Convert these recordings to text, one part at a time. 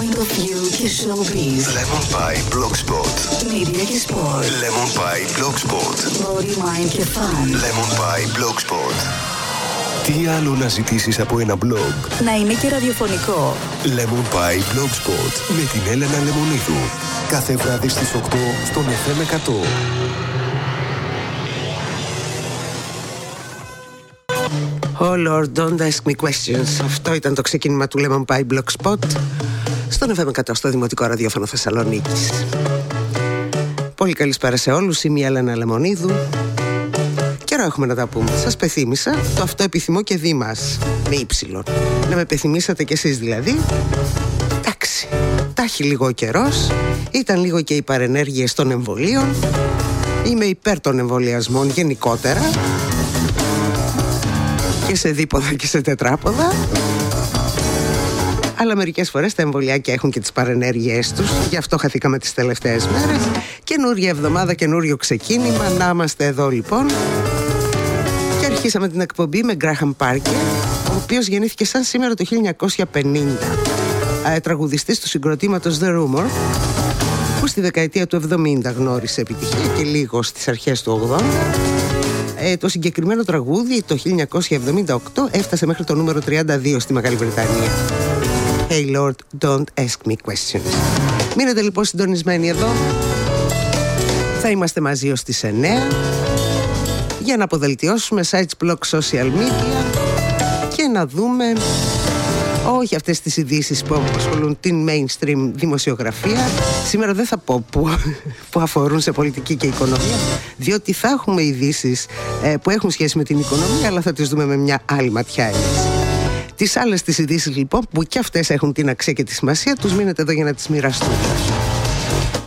Point of view και showbiz. Lemon Pie Blogspot. Media και sport. Lemon Pie Blogspot. Body, mind και fun. Lemon Pie Blogspot. Τι άλλο να ζητήσεις από ένα blog. Να είναι και ραδιοφωνικό. Lemon Pie Blogspot. Με την Έλενα Λεμονίδου. Κάθε βράδυ στις 8 στον FM 100. Oh Lord, don't ask me questions. Αυτό ήταν το ξεκίνημα του Lemon Pie Blogspot στον FM 100 στο Δημοτικό Ραδιόφωνο Θεσσαλονίκης. Πολύ καλησπέρα σε όλους, είμαι η Έλενα Λεμονίδου. Καιρό έχουμε να τα πούμε. Σας πεθύμησα το αυτό επιθυμώ και δι μας, με ύψιλον. Να με πεθυμίσατε κι εσείς δηλαδή. Εντάξει, τα έχει λίγο ο καιρός. Ήταν λίγο και οι παρενέργειες των εμβολίων. Είμαι υπέρ των εμβολιασμών γενικότερα και σε δίποδα και σε τετράποδα αλλά μερικές φορές τα εμβολιάκια έχουν και τις παρενέργειές τους. Γι' αυτό χαθήκαμε τις τελευταίες μέρες. Καινούργια εβδομάδα, καινούριο ξεκίνημα. Να είμαστε εδώ λοιπόν. Και αρχίσαμε την εκπομπή με Γκράχαμ Πάρκερ ο οποίος γεννήθηκε σαν σήμερα το 1950 ε, τραγουδιστής του συγκροτήματος The Rumor που στη δεκαετία του 70 γνώρισε επιτυχία και λίγο στις αρχές του 80 ε, το συγκεκριμένο τραγούδι το 1978 έφτασε μέχρι το νούμερο 32 στη Μεγάλη Βρετανία. Hey Lord, don't ask me questions. Μείνετε λοιπόν συντονισμένοι εδώ. Θα είμαστε μαζί ως τις 9 για να αποδελτιώσουμε sites, blog, social media και να δούμε όχι αυτές τις ειδήσεις που απασχολούν την mainstream δημοσιογραφία. Σήμερα δεν θα πω που, που αφορούν σε πολιτική και οικονομία, διότι θα έχουμε ειδήσεις ε, που έχουν σχέση με την οικονομία, αλλά θα τις δούμε με μια άλλη ματιά εμείς. Τις άλλες τις ειδήσεις λοιπόν, που και αυτές έχουν την αξία και τη σημασία, τους μείνετε εδώ για να τις μοιραστούμε.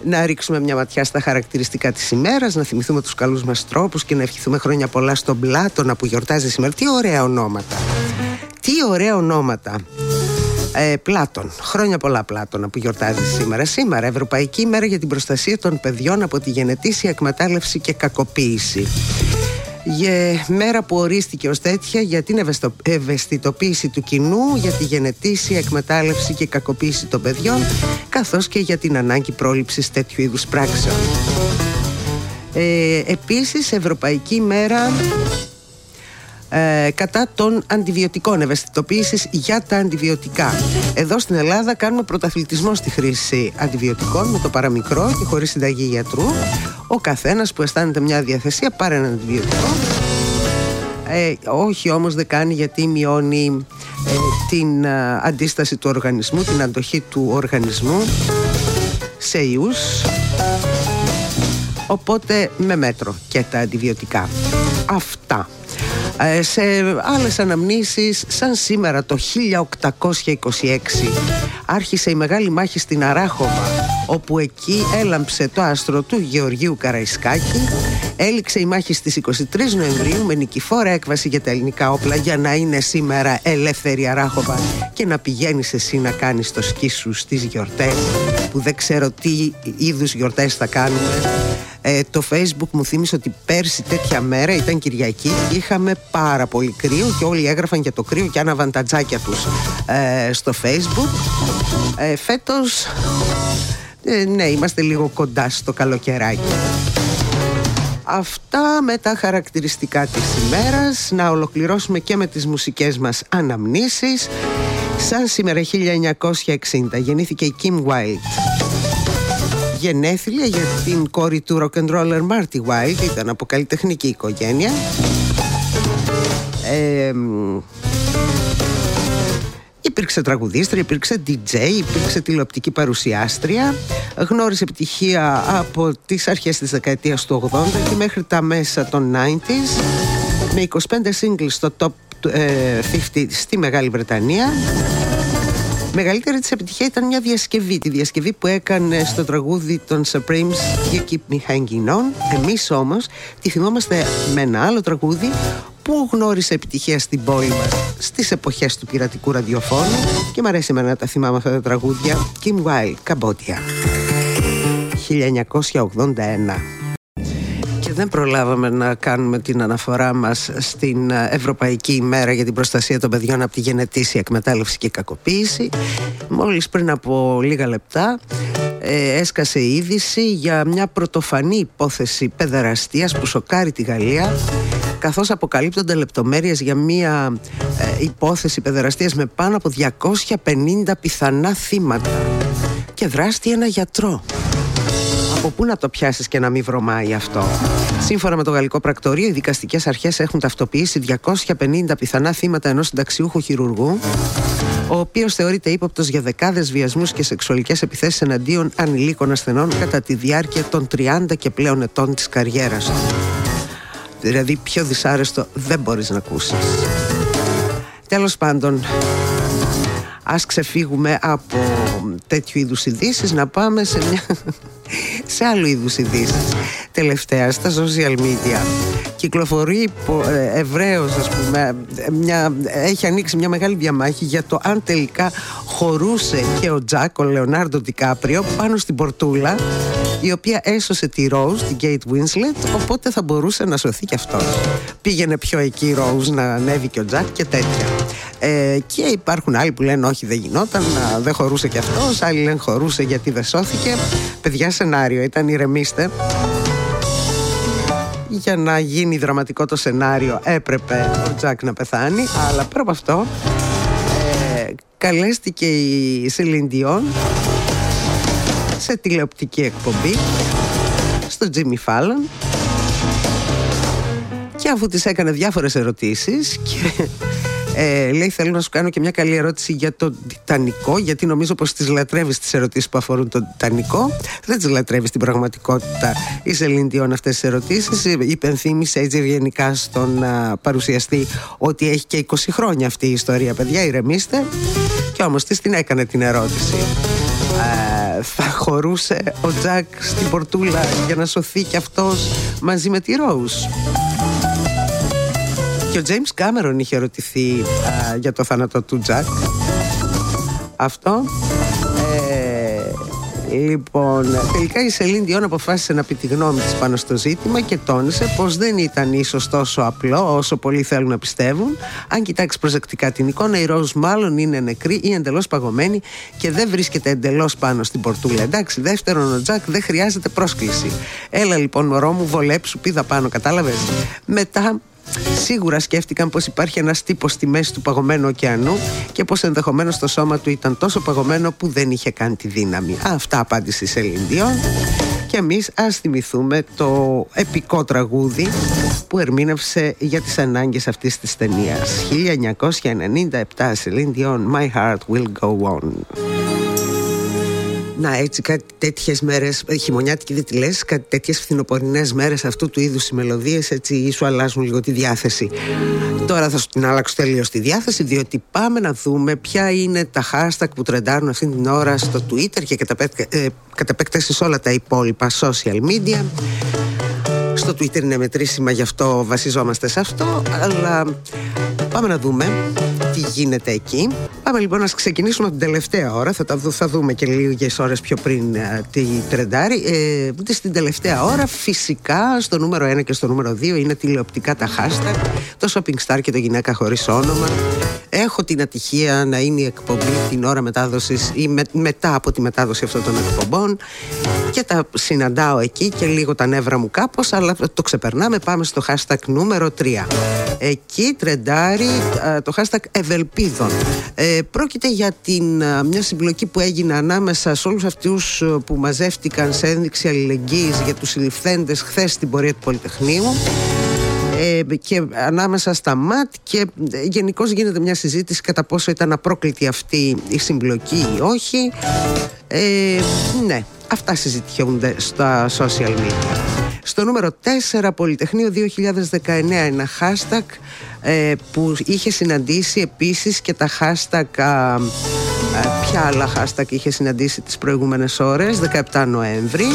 Να ρίξουμε μια ματιά στα χαρακτηριστικά της ημέρας, να θυμηθούμε τους καλούς μας τρόπους και να ευχηθούμε χρόνια πολλά στον Πλάτωνα που γιορτάζει σήμερα. Τι ωραία ονόματα. Τι ωραία ονόματα. Ε, Πλάτων. Χρόνια πολλά Πλάτωνα που γιορτάζει σήμερα. Σήμερα, Ευρωπαϊκή ημέρα για την προστασία των παιδιών από τη γενετήσια εκμετάλλευση και κακοποίηση. Για μέρα που ορίστηκε ως τέτοια για την ευαισθητοποίηση του κοινού, για τη γενετήσια εκμετάλλευση και κακοποίηση των παιδιών, καθώς και για την ανάγκη πρόληψης τέτοιου είδους πράξεων. Ε, επίσης, Ευρωπαϊκή ημέρα ε, κατά των αντιβιωτικών, ευαισθητοποίησης για τα αντιβιωτικά. Εδώ στην Ελλάδα κάνουμε πρωταθλητισμό στη χρήση αντιβιωτικών με το παραμικρό και χωρίς συνταγή γιατρού. Ο καθένας που αισθάνεται μια διαθεσία πάρει ένα αντιβιωτικό. Ε, όχι όμως δεν κάνει γιατί μειώνει ε, την αντίσταση του οργανισμού, την αντοχή του οργανισμού σε ιούς οπότε με μέτρο και τα αντιβιωτικά αυτά ε, σε άλλες αναμνήσεις σαν σήμερα το 1826 άρχισε η μεγάλη μάχη στην Αράχοβα όπου εκεί έλαμψε το άστρο του Γεωργίου Καραϊσκάκη έληξε η μάχη στις 23 Νοεμβρίου με νικηφόρα έκβαση για τα ελληνικά όπλα για να είναι σήμερα ελεύθερη Αράχοβα και να πηγαίνεις εσύ να κάνεις το σκι σου στις γιορτές που δεν ξέρω τι είδους γιορτές θα κάνουμε ε, το facebook μου θύμισε ότι πέρσι τέτοια μέρα ήταν Κυριακή και είχαμε πάρα πολύ κρύο και όλοι έγραφαν για το κρύο και άναβαν τα τζάκια τους ε, στο facebook. Ε, φέτος ε, ναι είμαστε λίγο κοντά στο καλοκαιράκι. Αυτά με τα χαρακτηριστικά της ημέρας. Να ολοκληρώσουμε και με τις μουσικές μας αναμνήσεις. Σαν σήμερα 1960 γεννήθηκε η Kim Wilde γενέθλια για την κόρη του rock and roller Marty Wilde ήταν από καλλιτεχνική οικογένεια. Ε, Υπήρξε τραγουδίστρια, υπήρξε DJ, υπήρξε τηλεοπτική παρουσιάστρια. Γνώρισε επιτυχία από τις αρχές της δεκαετίας του 80 και μέχρι τα μέσα των 90s Με 25 singles στο top 50 ε, στη Μεγάλη Βρετανία. Μεγαλύτερη της επιτυχία ήταν μια διασκευή Τη διασκευή που έκανε στο τραγούδι των Supremes You Keep Me Hanging On. Εμείς όμως τη θυμόμαστε με ένα άλλο τραγούδι που γνώρισε επιτυχίας στην πόλη μας στις εποχές του πειρατικού ραδιοφώνου και μου αρέσει εμένα να τα θυμάμαι αυτά τα τραγούδια. Kim Wilde, Cambodia. 1981 δεν προλάβαμε να κάνουμε την αναφορά μας στην Ευρωπαϊκή ημέρα για την προστασία των παιδιών από τη γενετήσια εκμετάλλευση και κακοποίηση. Μόλις πριν από λίγα λεπτά ε, έσκασε η είδηση για μια πρωτοφανή υπόθεση παιδεραστίας που σοκάρει τη Γαλλία καθώς αποκαλύπτονται λεπτομέρειες για μια ε, υπόθεση παιδεραστίας με πάνω από 250 πιθανά θύματα και δράστη ένα γιατρό. Από πού να το πιάσεις και να μην βρωμάει αυτό; Σύμφωνα με το Γαλλικό Πρακτορείο, οι δικαστικές αρχές έχουν ταυτοποιήσει 250 πιθανά θύματα ενός συνταξιούχου χειρουργού, ο οποίος θεωρείται ύποπτος για δεκάδες βιασμούς και σεξουαλικές επιθέσεις εναντίον ανηλίκων ασθενών κατά τη διάρκεια των 30 και πλέον ετών της καριέρας του. Δηλαδή, πιο δυσάρεστο δεν μπορείς να ακούσεις. Τέλος πάντων, ας ξεφύγουμε από τέτοιου είδους ειδήσεις να πάμε σε, μια, σε άλλου είδους ειδήσεις. Τελευταία στα social media κυκλοφορεί ε, ευρέως ας πούμε μια, έχει ανοίξει μια μεγάλη διαμάχη για το αν τελικά χωρούσε και ο Τζακ, ο Λεωνάρντο Ντικάπριο πάνω στην πορτούλα η οποία έσωσε τη Rose, την Kate Winslet, οπότε θα μπορούσε να σωθεί και αυτός. Πήγαινε πιο εκεί η Rose να ανέβει και ο Τζακ και τέτοια. Ε, και υπάρχουν άλλοι που λένε όχι δεν γινόταν, δεν χωρούσε και αυτός, άλλοι λένε χωρούσε γιατί δεν σώθηκε. Παιδιά σενάριο ήταν ηρεμήστε. Για να γίνει δραματικό το σενάριο έπρεπε ο Τζακ να πεθάνει, αλλά πέρα από αυτό ε, καλέστηκε η Σελίν Ντιόν σε τηλεοπτική εκπομπή στο Jimmy Fallon και αφού της έκανε διάφορες ερωτήσεις και ε, λέει θέλω να σου κάνω και μια καλή ερώτηση για το Τιτανικό γιατί νομίζω πως τις λατρεύεις τις ερωτήσεις που αφορούν το Τιτανικό. Δεν τις λατρεύεις στην πραγματικότητα η Σελήν αυτές τις ερωτήσεις. Υπενθύμησε έτσι γενικά στον α, παρουσιαστή ότι έχει και 20 χρόνια αυτή η ιστορία παιδιά ηρεμήστε. Και όμως της την έκανε την ερώτηση ε, θα χωρούσε ο Τζακ στην πορτούλα για να σωθεί και αυτός μαζί με τη Ρόους. Και ο James Κάμερον είχε ερωτηθεί για το θάνατο του Τζακ. Αυτό Λοιπόν, τελικά η Σελήν Διόν αποφάσισε να πει τη γνώμη της πάνω στο ζήτημα και τόνισε πως δεν ήταν ίσως τόσο απλό όσο πολλοί θέλουν να πιστεύουν. Αν κοιτάξει προσεκτικά την εικόνα, η Ροζ μάλλον είναι νεκρή ή εντελώς παγωμένη και δεν βρίσκεται εντελώς πάνω στην πορτούλα. Εντάξει, δεύτερον, ο Τζακ δεν χρειάζεται πρόσκληση. Έλα λοιπόν, μωρό μου, βολέψου, πίδα πάνω, κατάλαβες. Μετά Σίγουρα σκέφτηκαν πως υπάρχει ένας τύπος στη μέση του παγωμένου ωκεανού και πως ενδεχομένως το σώμα του ήταν τόσο παγωμένο που δεν είχε καν τη δύναμη. Αυτά απάντησε η Σελήνδιον. Και εμείς ας θυμηθούμε το επικό τραγούδι που ερμήνευσε για τις ανάγκες αυτής της ταινίας. 1997 Σελήνδιον My Heart Will Go On. Να έτσι κάτι τέτοιες μέρες, ε, χειμωνιάτικη δεν τη λες, κάτι τέτοιες φθινοπορεινές μέρες αυτού του είδους οι μελωδίες έτσι σου αλλάζουν λίγο τη διάθεση. Τώρα θα σου την αλλάξω τελείως τη διάθεση διότι πάμε να δούμε ποια είναι τα hashtag που τρεντάρουν αυτή την ώρα στο Twitter και κατά, ε, επέκταση σε όλα τα υπόλοιπα social media. Στο Twitter είναι μετρήσιμα γι' αυτό βασιζόμαστε σε αυτό αλλά πάμε να δούμε τι γίνεται εκεί. Πάμε λοιπόν να ξεκινήσουμε από την τελευταία ώρα. Θα, τα, θα δούμε και λίγες ώρες πιο πριν ε, τη τρεντάρι. Ε, στην τελευταία ώρα, φυσικά, στο νούμερο 1 και στο νούμερο 2 είναι τηλεοπτικά τα hashtag, το shopping star και το γυναίκα χωρίς όνομα. Έχω την ατυχία να είναι η εκπομπή την ώρα μετάδοσης ή μετά από τη μετάδοση αυτών των εκπομπών και τα συναντάω εκεί και λίγο τα νεύρα μου κάπως, αλλά το ξεπερνάμε. Πάμε στο hashtag νούμερο 3. Εκεί τρεντάρει ε, το hashtag ευελπίδων. Ε, πρόκειται για την, μια συμπλοκή που έγινε ανάμεσα σε όλους αυτούς που μαζεύτηκαν σε ένδειξη αλληλεγγύης για τους συλληφθέντες χθες στην πορεία του Πολυτεχνείου ε, και ανάμεσα στα ΜΑΤ και ε, γενικώς γίνεται μια συζήτηση κατά πόσο ήταν απρόκλητη αυτή η συμπλοκή ή όχι. Ε, ναι, αυτά συζητιούνται στα social media. Στο νούμερο 4 Πολυτεχνείο 2019 ένα hashtag ε, που είχε συναντήσει επίσης και τα hashtag α, ποια άλλα hashtag είχε συναντήσει τις προηγούμενες ώρες 17 Νοέμβρη.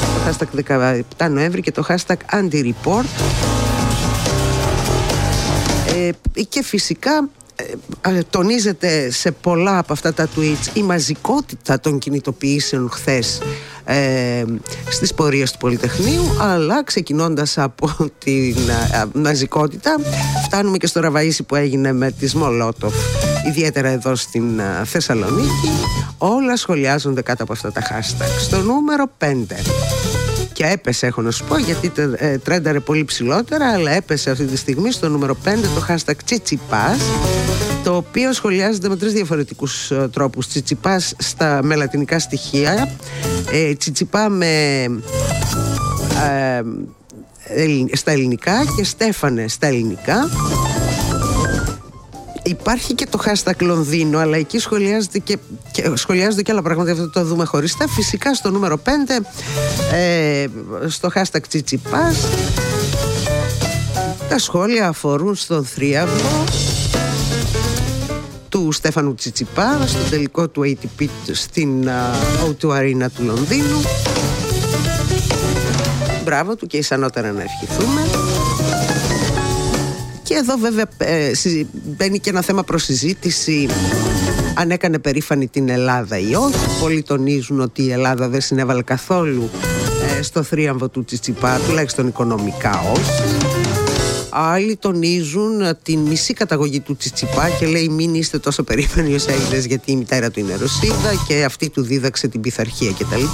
Το hashtag 17 Νοέμβρη και το hashtag anti-report. Ε, και φυσικά ε, ε, τονίζεται σε πολλά από αυτά τα tweets η μαζικότητα των κινητοποιήσεων χθες ε, στις πορείες του Πολυτεχνείου αλλά ξεκινώντας από την ε, μαζικότητα φτάνουμε και στο Ραβαΐσι που έγινε με τη Μολότοφ ιδιαίτερα εδώ στην Θεσσαλονίκη όλα σχολιάζονται κάτω από αυτά τα hashtag. Στο νούμερο 5 και έπεσε έχω να σου πω γιατί ε, τρένταρε πολύ ψηλότερα αλλά έπεσε αυτή τη στιγμή στο νούμερο 5 το hashtag Τσιτσιπάς το οποίο σχολιάζεται με τρεις διαφορετικούς ε, τρόπους. Τσιτσιπάς στα, με λατινικά στοιχεία ε, Τσιτσιπά με... Ε, στα ελληνικά και Στέφανε στα ελληνικά. Υπάρχει και το hashtag Λονδίνο, αλλά εκεί σχολιάζεται και, και, σχολιάζονται και άλλα πράγματα, αυτό το δούμε χωριστά. Φυσικά στο νούμερο 5, ε, στο hashtag Τσιτσιπάς, τα σχόλια αφορούν στον θρίαβο του Στέφανου Τσιτσιπά στο τελικό του ATP στην O2 Arena του Λονδίνου. Μπράβο του και ισανότερα να ευχηθούμε. Και εδώ βέβαια ε, μπαίνει και ένα θέμα προσυζήτηση αν έκανε περήφανη την Ελλάδα ή όχι. Πολλοί τονίζουν ότι η Ελλάδα δεν συνέβαλε καθόλου ε, στο θρίαμβο του Τσιτσιπά, τουλάχιστον οικονομικά όχι. Άλλοι τονίζουν την μισή καταγωγή του Τσιτσιπά και λέει μην είστε τόσο περήφανοι ως Έλληνες γιατί η μητέρα του είναι Ρωσίδα και αυτή του δίδαξε την πειθαρχία κτλ.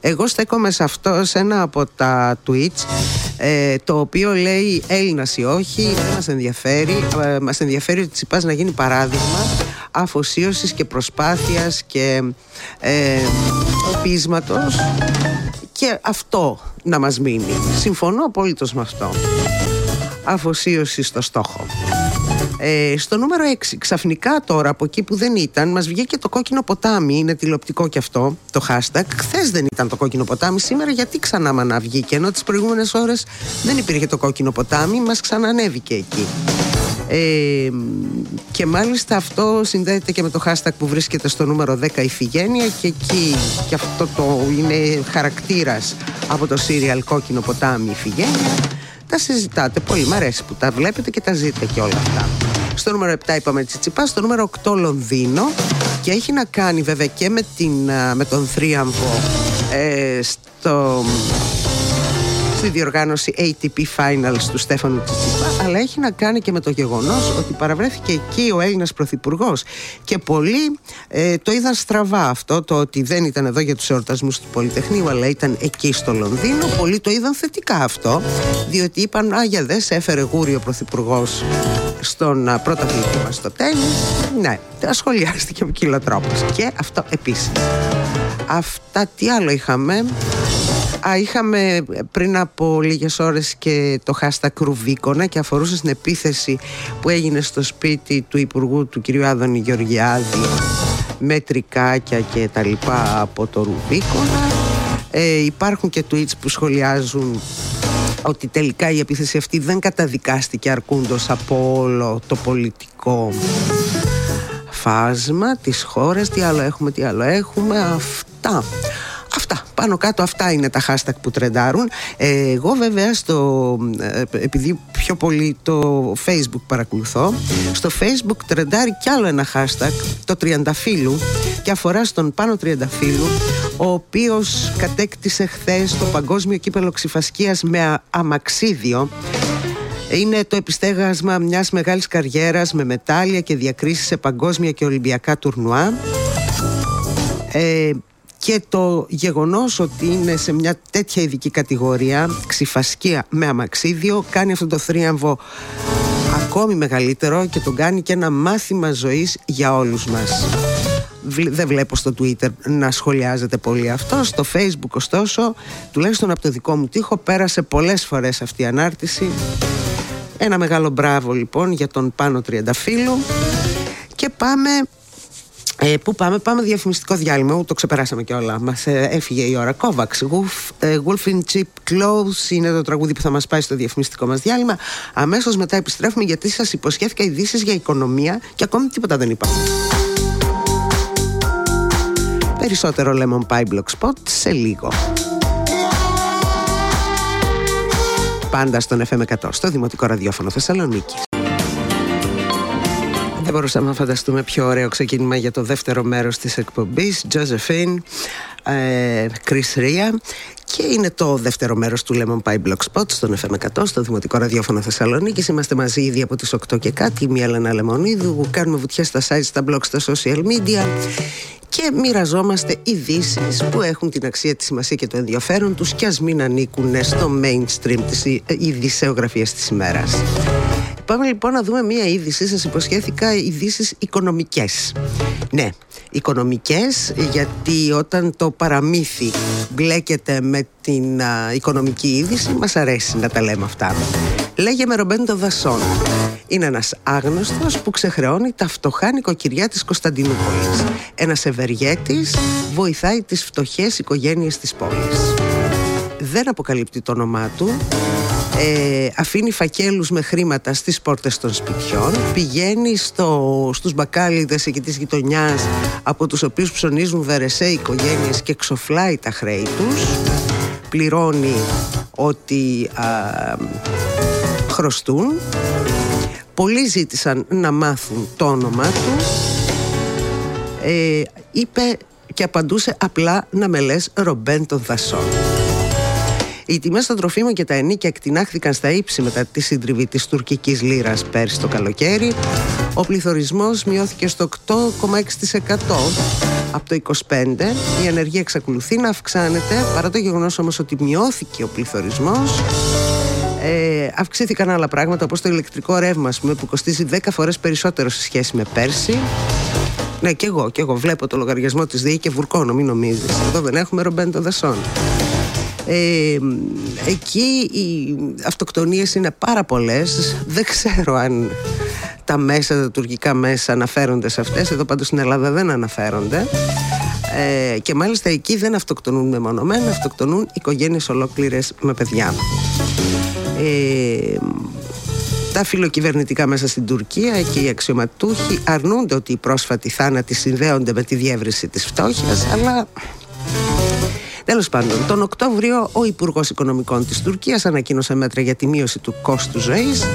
Εγώ στέκομαι σε αυτό, σε ένα από τα tweets ε, το οποίο λέει Έλληνας ή όχι, δεν μας ενδιαφέρει. Ε, μας ενδιαφέρει ο Τσιτσιπάς να γίνει παράδειγμα αφοσίωσης και προσπάθειας και ε, πείσματος και αυτό να μας μείνει. Συμφωνώ απόλυτος με αυτό αφοσίωση στο στόχο. Ε, στο νούμερο 6, ξαφνικά τώρα από εκεί που δεν ήταν, μας βγήκε το κόκκινο ποτάμι. Είναι τηλεοπτικό κι αυτό το hashtag. Χθες δεν ήταν το κόκκινο ποτάμι, σήμερα γιατί ξανά μανά βγήκε. Ενώ τις προηγούμενες ώρες δεν υπήρχε το κόκκινο ποτάμι, μας ξανανέβηκε εκεί. Ε, και μάλιστα αυτό συνδέεται και με το hashtag που βρίσκεται στο νούμερο 10 Ιφηγένεια και εκεί και αυτό το είναι χαρακτήρας από το serial Κόκκινο Ποτάμι Ιφηγένεια τα συζητάτε πολύ. Μ' αρέσει που τα βλέπετε και τα ζείτε και όλα αυτά. Στο νούμερο 7 είπαμε Τσιτσιπά, στο νούμερο 8 Λονδίνο και έχει να κάνει βέβαια και με, την, με τον θρίαμβο ε, στο στη διοργάνωση ATP Finals του Στέφανου Τσιτσίπα αλλά έχει να κάνει και με το γεγονός ότι παραβρέθηκε εκεί ο Έλληνας Πρωθυπουργός. και πολλοί ε, το είδαν στραβά αυτό το ότι δεν ήταν εδώ για τους εορτασμούς του Πολυτεχνείου αλλά ήταν εκεί στο Λονδίνο. Πολλοί το είδαν θετικά αυτό διότι είπαν «Α, για δες έφερε γούρι ο Πρωθυπουργός στον πρώτο αθλητή μας στο τέννις ναι, ασχολιάστηκε με κύλο τρόπος και αυτό επίσης. Αυτά τι άλλο είχαμε Α, είχαμε πριν από λίγες ώρες και το hashtag Ρουβίκονα και αφορούσε στην επίθεση που έγινε στο σπίτι του Υπουργού του κ. Άδωνη Γεωργιάδη με τρικάκια και τα λοιπά από το Ρουβίκονα. Ε, υπάρχουν και tweets που σχολιάζουν ότι τελικά η επίθεση αυτή δεν καταδικάστηκε αρκούντος από όλο το πολιτικό φάσμα της χώρας. Τι άλλο έχουμε, τι άλλο έχουμε. Αυτά. Αυτά, πάνω κάτω αυτά είναι τα hashtag που τρεντάρουν. Ε, εγώ βέβαια στο, ε, επειδή πιο πολύ το facebook παρακολουθώ, στο facebook τρεντάρει κι άλλο ένα hashtag, το τριανταφύλου και αφορά στον πάνω τριανταφύλου ο οποίος κατέκτησε χθες το παγκόσμιο κύπελο ξυφασκίας με αμαξίδιο είναι το επιστέγασμα μιας μεγάλης καριέρας με μετάλλια και διακρίσεις σε παγκόσμια και ολυμπιακά τουρνουά. Ε, και το γεγονός ότι είναι σε μια τέτοια ειδική κατηγορία ξυφασκία με αμαξίδιο κάνει αυτό το θρίαμβο ακόμη μεγαλύτερο και τον κάνει και ένα μάθημα ζωής για όλους μας. Δεν βλέπω στο Twitter να σχολιάζεται πολύ αυτό. Στο Facebook ωστόσο τουλάχιστον από το δικό μου τοίχο πέρασε πολλές φορές αυτή η ανάρτηση. Ένα μεγάλο μπράβο λοιπόν για τον Πάνο Τριανταφύλου και πάμε ε, πού πάμε, πάμε διαφημιστικό διάλειμμα, το ξεπεράσαμε και όλα. Μας ε, έφυγε η ώρα. Kovacs, Wolf, ε, Wolf in Cheap Clothes είναι το τραγούδι που θα μας πάει στο διαφημιστικό μας διάλειμμα. Αμέσως μετά επιστρέφουμε γιατί σας υποσχέθηκα ειδήσεις για οικονομία και ακόμη τίποτα δεν είπα. Περισσότερο Lemon Pie Block Spot σε λίγο. Πάντα στον FM100, στο Δημοτικό Ραδιόφωνο Θεσσαλονίκη. Δεν μπορούσαμε να φανταστούμε πιο ωραίο ξεκίνημα για το δεύτερο μέρος της εκπομπής. Josephine, ε, Chris Ria και είναι το δεύτερο μέρος του Lemon Pie Block Spot στον FM100 στο Δημοτικό Ραδιόφωνο Θεσσαλονίκης. Είμαστε μαζί ήδη από τις 8 και κάτι. Μια Έλενα Λεμονίδου. Κάνουμε βουτιά στα site, στα blog, στα social media. Και μοιραζόμαστε ειδήσεις που έχουν την αξία, τη σημασία και το ενδιαφέρον τους και ας μην ανήκουν στο mainstream της ειδησεογραφίας της ημέρας. Πάμε λοιπόν να δούμε μία είδηση. Σας υποσχέθηκα ειδήσεις οικονομικές. Ναι, οικονομικές γιατί όταν το παραμύθι μπλέκεται με την οικονομική είδηση μας αρέσει να τα λέμε αυτά. Λέγε με Ρομπέντο Δασόν. Είναι ένας άγνωστος που ξεχρεώνει τα φτωχά νοικοκυριά της Κωνσταντινούπολης. Ένας ευεργέτης βοηθάει τις φτωχές οικογένειες της πόλης. Δεν αποκαλύπτει το όνομά του ε, αφήνει φακέλους με χρήματα στις πόρτες των σπιτιών πηγαίνει στο, στους μπακάλιδες εκεί της γειτονιάς από τους οποίους ψωνίζουν βερεσέ οικογένειες και ξοφλάει τα χρέη τους πληρώνει ότι α, χρωστούν. Πολλοί ζήτησαν να μάθουν το όνομά του. Ε, είπε και απαντούσε απλά να με λες Ρομπέν των Δασών οι τιμές των τροφίμων και τα ενίκια εκτινάχθηκαν στα ύψη μετά τη συντριβή της τουρκικής λίρας πέρσι το καλοκαίρι. Ο πληθωρισμός μειώθηκε στο 8,6% από το 25%. Η ανεργία εξακολουθεί να αυξάνεται παρά το γεγονός όμως ότι μειώθηκε ο πληθωρισμός. Ε, αυξήθηκαν άλλα πράγματα όπως το ηλεκτρικό ρεύμα πούμε, που κοστίζει 10 φορές περισσότερο σε σχέση με πέρσι ναι και εγώ, και εγώ βλέπω το λογαριασμό της ΔΕΗ και βουρκώνω μην νομίζεις εδώ δεν έχουμε ρομπέντο δασών ε, εκεί οι αυτοκτονίες είναι πάρα πολλές. Δεν ξέρω αν τα μέσα, τα τουρκικά μέσα αναφέρονται σε αυτές. Εδώ πάντως στην Ελλάδα δεν αναφέρονται. Ε, και μάλιστα εκεί δεν αυτοκτονούν μεμονωμένα αυτοκτονούν οικογένειες ολόκληρες με παιδιά. Ε, τα φιλοκυβερνητικά μέσα στην Τουρκία και οι αξιωματούχοι αρνούνται ότι οι πρόσφατοι θάνατοι συνδέονται με τη διεύρυνση της φτώχειας αλλά Τέλος πάντων, τον Οκτώβριο ο Υπουργός Οικονομικών της Τουρκίας ανακοίνωσε μέτρα για τη μείωση του κόστου ζωής.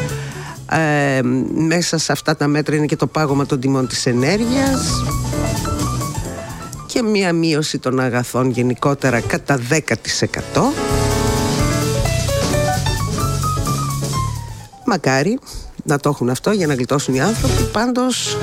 Ε, μέσα σε αυτά τα μέτρα είναι και το πάγωμα των τιμών της ενέργειας και μία μείωση των αγαθών γενικότερα κατά 10%. Μακάρι να το έχουν αυτό για να γλιτώσουν οι άνθρωποι. Πάντως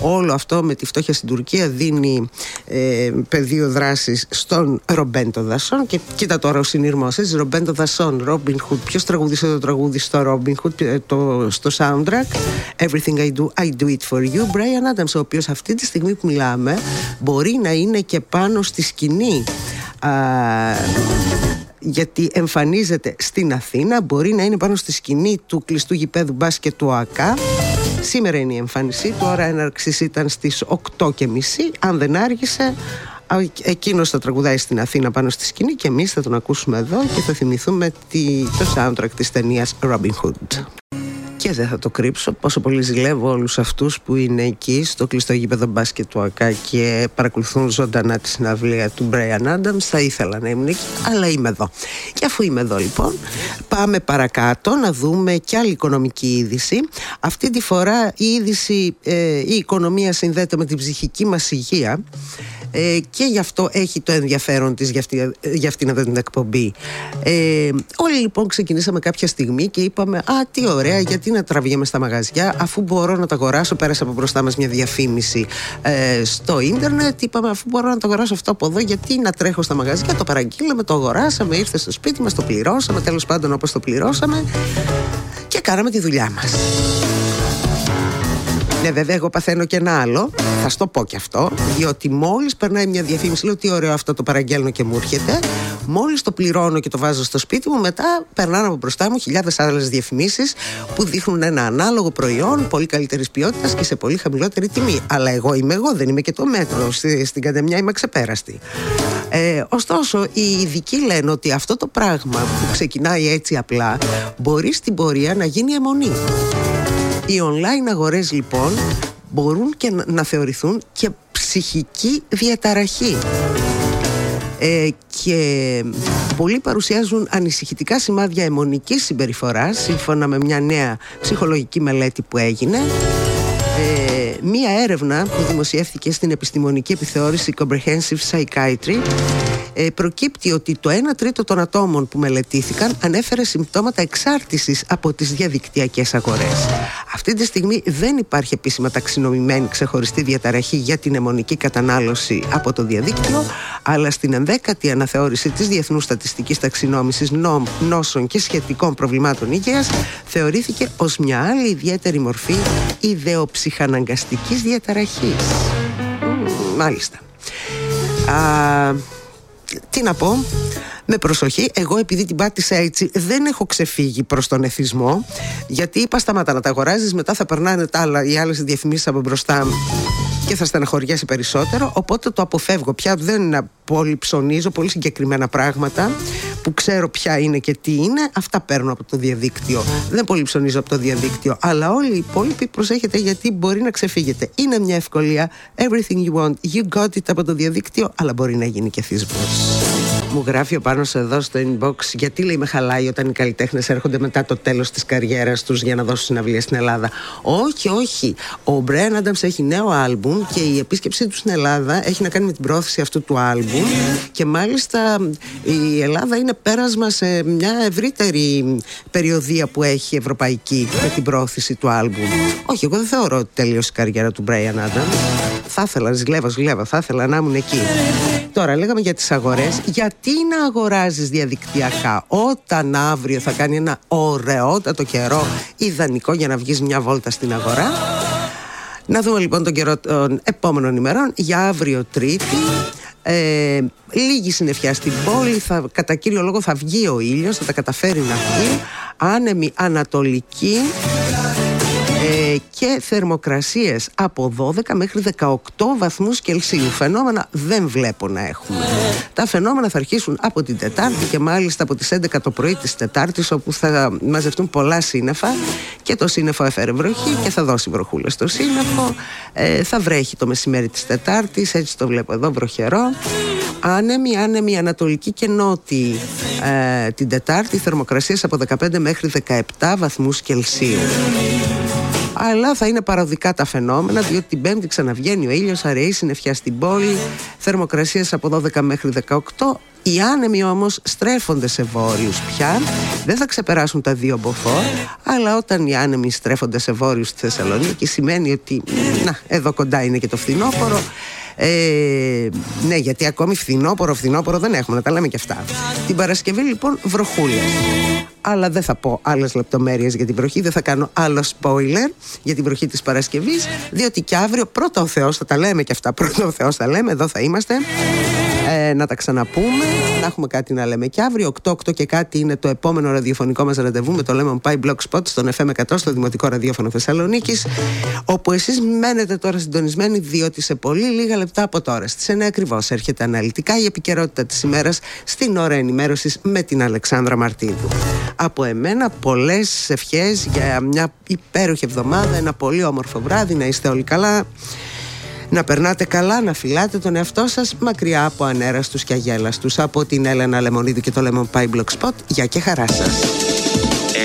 όλο αυτό με τη φτώχεια στην Τουρκία δίνει ε, πεδίο δράσης στον Ρομπέντο Δασόν. Και κοίτα τώρα ο συνειρμός έτσι. Ρομπέντο Δασόν, Ρόμπιν Χουτ. Ποιος τραγουδίσε το τραγούδι στο Ρόμπιν Χουτ, το, στο soundtrack; Everything I do, I do it for you. Brian Adams, ο οποίος αυτή τη στιγμή που μιλάμε μπορεί να είναι και πάνω στη σκηνή. Α, γιατί εμφανίζεται στην Αθήνα, μπορεί να είναι πάνω στη σκηνή του κλειστού γηπέδου μπάσκετ του ΑΚΑ Σήμερα είναι η εμφάνισή του, ώρα έναρξης ήταν στις 8.30. Αν δεν άργησε, εκείνος θα τραγουδάει στην Αθήνα πάνω στη σκηνή και εμείς θα τον ακούσουμε εδώ και θα θυμηθούμε το soundtrack της ταινίας Robin Hood και δεν θα το κρύψω πόσο πολύ ζηλεύω όλους αυτούς που είναι εκεί στο κλειστό γήπεδο μπάσκετ του ΑΚΑ και παρακολουθούν ζωντανά τη συναυλία του Brian Adams. Θα ήθελα να ήμουν εκεί αλλά είμαι εδώ. Και αφού είμαι εδώ λοιπόν πάμε παρακάτω να δούμε και άλλη οικονομική είδηση. Αυτή τη φορά η είδηση ε, η οικονομία συνδέεται με την ψυχική μας υγεία ε, και γι' αυτό έχει το ενδιαφέρον της για, αυτή, για αυτήν εδώ την εκπομπή. Ε, όλοι λοιπόν ξεκινήσαμε κάποια στιγμή και είπαμε «Α, τι ωραία, γιατί να τραβιέμαι στα μαγαζιά αφού μπορώ να τα αγοράσω». Πέρασε από μπροστά μας μια διαφήμιση ε, στο ίντερνετ. Είπαμε «Αφού μπορώ να το αγοράσω αυτό από εδώ, γιατί να τρέχω στα μαγαζιά». Το παραγγείλαμε, το αγοράσαμε, ήρθε στο σπίτι μας, το πληρώσαμε, τέλος πάντων όπως το πληρώσαμε και κάναμε τη δουλειά μας. Ναι, βέβαια, εγώ παθαίνω και ένα άλλο. Θα στο πω και αυτό. Διότι μόλις περνάει μια διαφήμιση, λέω τι ωραίο αυτό το παραγγέλνω και μου έρχεται. Μόλις το πληρώνω και το βάζω στο σπίτι μου, μετά περνάνε από μπροστά μου χιλιάδες άλλες διαφημίσεις που δείχνουν ένα ανάλογο προϊόν πολύ καλύτερης ποιότητας και σε πολύ χαμηλότερη τιμή. Αλλά εγώ είμαι εγώ, δεν είμαι και το μέτρο. Στην κατεμιά είμαι ξεπέραστη. Ε, ωστόσο, οι ειδικοί λένε ότι αυτό το πράγμα που ξεκινάει έτσι απλά μπορεί στην πορεία να γίνει αιμονή. Οι online αγορές λοιπόν μπορούν και να θεωρηθούν και ψυχική διαταραχή. Ε, και πολλοί παρουσιάζουν ανησυχητικά σημάδια αιμονικής συμπεριφοράς σύμφωνα με μια νέα ψυχολογική μελέτη που έγινε ε, μία έρευνα που δημοσιεύτηκε στην επιστημονική επιθεώρηση Comprehensive Psychiatry ε, προκύπτει ότι το 1 τρίτο των ατόμων που μελετήθηκαν ανέφερε συμπτώματα εξάρτησης από τις διαδικτυακές αγορές. Αυτή τη στιγμή δεν υπάρχει επίσημα ταξινομημένη ξεχωριστή διαταραχή για την αιμονική κατανάλωση από το διαδίκτυο, αλλά στην ενδέκατη αναθεώρηση της Διεθνούς Στατιστικής Ταξινόμησης Νόσων και Σχετικών Προβλημάτων Υγείας θεωρήθηκε ως μια άλλη ιδιαίτερη μορφή ιδεοψυχαναγκαστικής διαταραχής. μάλιστα. Α, τι να πω με προσοχή, εγώ επειδή την πάτησα έτσι δεν έχω ξεφύγει προς τον εθισμό γιατί είπα σταματά να τα αγοράζεις μετά θα περνάνε τα άλλα, οι άλλες διαφημίσεις από μπροστά και θα στεναχωριέσει περισσότερο οπότε το αποφεύγω. Πια δεν πολύ ψωνίζω πολύ συγκεκριμένα πράγματα που ξέρω ποια είναι και τι είναι αυτά παίρνω από το διαδίκτυο. Δεν πολύ ψωνίζω από το διαδίκτυο αλλά όλοι οι υπόλοιποι προσέχετε γιατί μπορεί να ξεφύγετε. Είναι μια ευκολία. Everything you want you got it από το διαδίκτυο αλλά μπορεί να γίνει και θυσμός μου γράφει ο πάνω εδώ στο inbox γιατί λέει με χαλάει όταν οι καλλιτέχνες έρχονται μετά το τέλος της καριέρας τους για να δώσουν συναυλία στην Ελλάδα. Όχι, όχι. Ο Brian Adams έχει νέο άλμπουμ και η επίσκεψή του στην Ελλάδα έχει να κάνει με την πρόθεση αυτού του άλμπουμ και μάλιστα η Ελλάδα είναι πέρασμα σε μια ευρύτερη περιοδία που έχει ευρωπαϊκή με την πρόθεση του άλμπουμ. Όχι, εγώ δεν θεωρώ ότι τελείωσε η καριέρα του Brian Adams. Θα ήθελα, ζηλεύω, ζηλεύω, θα ήθελα να ήμουν εκεί. Τώρα λέγαμε για τις αγορές Γιατί να αγοράζεις διαδικτυακά Όταν αύριο θα κάνει ένα ωραιότατο καιρό Ιδανικό για να βγεις μια βόλτα στην αγορά; Να δούμε λοιπόν τον καιρό των επόμενων ημερών. Για αύριο Τρίτη ε, λίγη συννεφιά στην πόλη. Θα, κατά κύριο λόγο θα βγει ο ήλιος θα τα καταφέρει να βγει. Άνεμη ανατολική. ε, και θερμοκρασίες από 12 μέχρι 18 βαθμούς Κελσίου. Φαινόμενα δεν βλέπω να έχουμε. Τα φαινόμενα θα αρχίσουν από την Τετάρτη και μάλιστα από τις 11 το πρωί της Τετάρτης όπου θα μαζευτούν πολλά σύννεφα και το σύννεφο έφερε βροχή και θα δώσει βροχούλες στο σύννεφο. Ε, θα βρέχει το μεσημέρι της Τετάρτης, έτσι το βλέπω εδώ βροχερό. Άνεμη, άνεμη ανατολική και νότη ε, την Τετάρτη, θερμοκρασίες από 15 μέχρι 17 βαθμούς Κελσίου αλλά θα είναι παροδικά τα φαινόμενα διότι την Πέμπτη ξαναβγαίνει ο ήλιος, αραιή συννεφιά στην πόλη, θερμοκρασίες από 12 μέχρι 18 οι άνεμοι όμως στρέφονται σε βόρειους πια, δεν θα ξεπεράσουν τα δύο μποφόρ, αλλά όταν οι άνεμοι στρέφονται σε βόρειους στη Θεσσαλονίκη σημαίνει ότι να, εδώ κοντά είναι και το φθινόπωρο, ε, ναι, γιατί ακόμη φθινόπωρο, φθινόπωρο δεν έχουμε, να τα λέμε και αυτά. Την Παρασκευή λοιπόν βροχούλε. Αλλά δεν θα πω άλλες λεπτομέρειες για την βροχή, δεν θα κάνω άλλο spoiler για την βροχή της Παρασκευής, διότι και αύριο πρώτα ο Θεός θα τα λέμε και αυτά. Πρώτα ο Θεός θα λέμε, εδώ θα είμαστε. Ε, να τα ξαναπούμε, να έχουμε κάτι να λέμε και αύριο. 8-8 και κάτι είναι το επόμενο ραδιοφωνικό μας ραντεβού με το Lemon Pie Blog Spot στον FM 100 στο Δημοτικό Ραδιόφωνο Θεσσαλονίκης. Όπου εσείς μένετε τώρα συντονισμένοι, διότι σε πολύ λίγα λεπτά από τώρα, στις 9 ακριβώς, έρχεται αναλυτικά η επικαιρότητα της ημέρας στην ώρα ενημέρωσης με την Αλεξάνδρα Μαρτίδου. Από εμένα, πολλές ευχές για μια υπέροχη εβδομάδα, ένα πολύ όμορφο βράδυ, να είστε όλοι καλά. Να περνάτε καλά, να φυλάτε τον εαυτό σας μακριά από ανέραστους και αγέλαστους. Από την Έλενα Λεμονίδου και το Lemon Pie Blog Spot. Γεια και χαρά σας.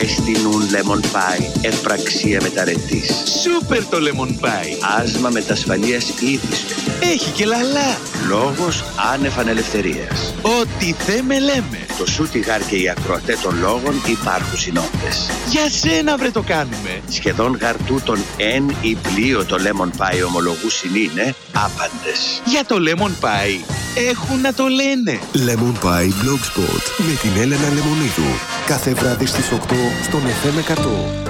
Έστεινουν Lemon Pie, ευπραξία μεταρετής. Σούπερ το Lemon Pie. Άσμα μετασφαλείας ήθιστε. Έχει και λαλά. Λόγος άνεφαν ελευθερίας. Ό,τι θέμε λέμε. Το Σούτιγαρ και οι ακροατές των λόγων υπάρχουν συνόντες. Για σένα βρε το κάνουμε. Σχεδόν γαρτού των εν ή πλοίο το Lemon Pie ομολογούς είναι άπαντες. Για το Lemon Pie έχουν να το λένε. Lemon Pie Blogspot με την Έλενα Λεμονίδου. Κάθε βράδυ στις 8 στον FM 100.